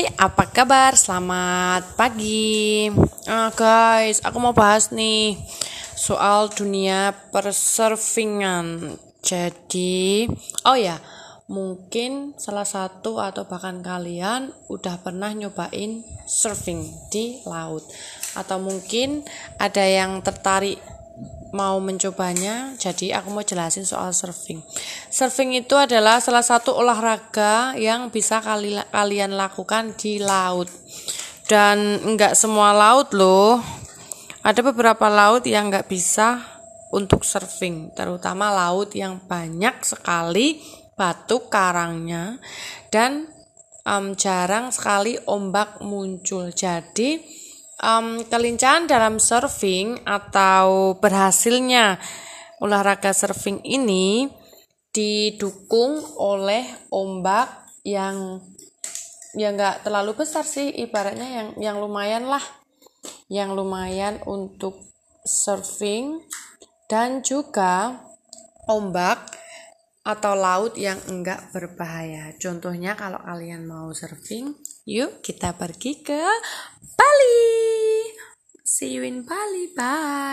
Hai, apa kabar? Selamat pagi. Ah, guys, aku mau bahas nih soal dunia persurfingan. Jadi, oh ya, mungkin salah satu atau bahkan kalian udah pernah nyobain surfing di laut atau mungkin ada yang tertarik mau mencobanya, jadi aku mau jelasin soal surfing. Surfing itu adalah salah satu olahraga yang bisa kali, kalian lakukan di laut. Dan enggak semua laut loh. Ada beberapa laut yang enggak bisa untuk surfing, terutama laut yang banyak sekali batu karangnya dan um, jarang sekali ombak muncul. Jadi um, kelincahan dalam surfing atau berhasilnya olahraga surfing ini didukung oleh ombak yang ya nggak terlalu besar sih ibaratnya yang yang lumayan lah yang lumayan untuk surfing dan juga ombak atau laut yang enggak berbahaya. Contohnya kalau kalian mau surfing, yuk kita pergi ke Bali. See you in Bali. Bye.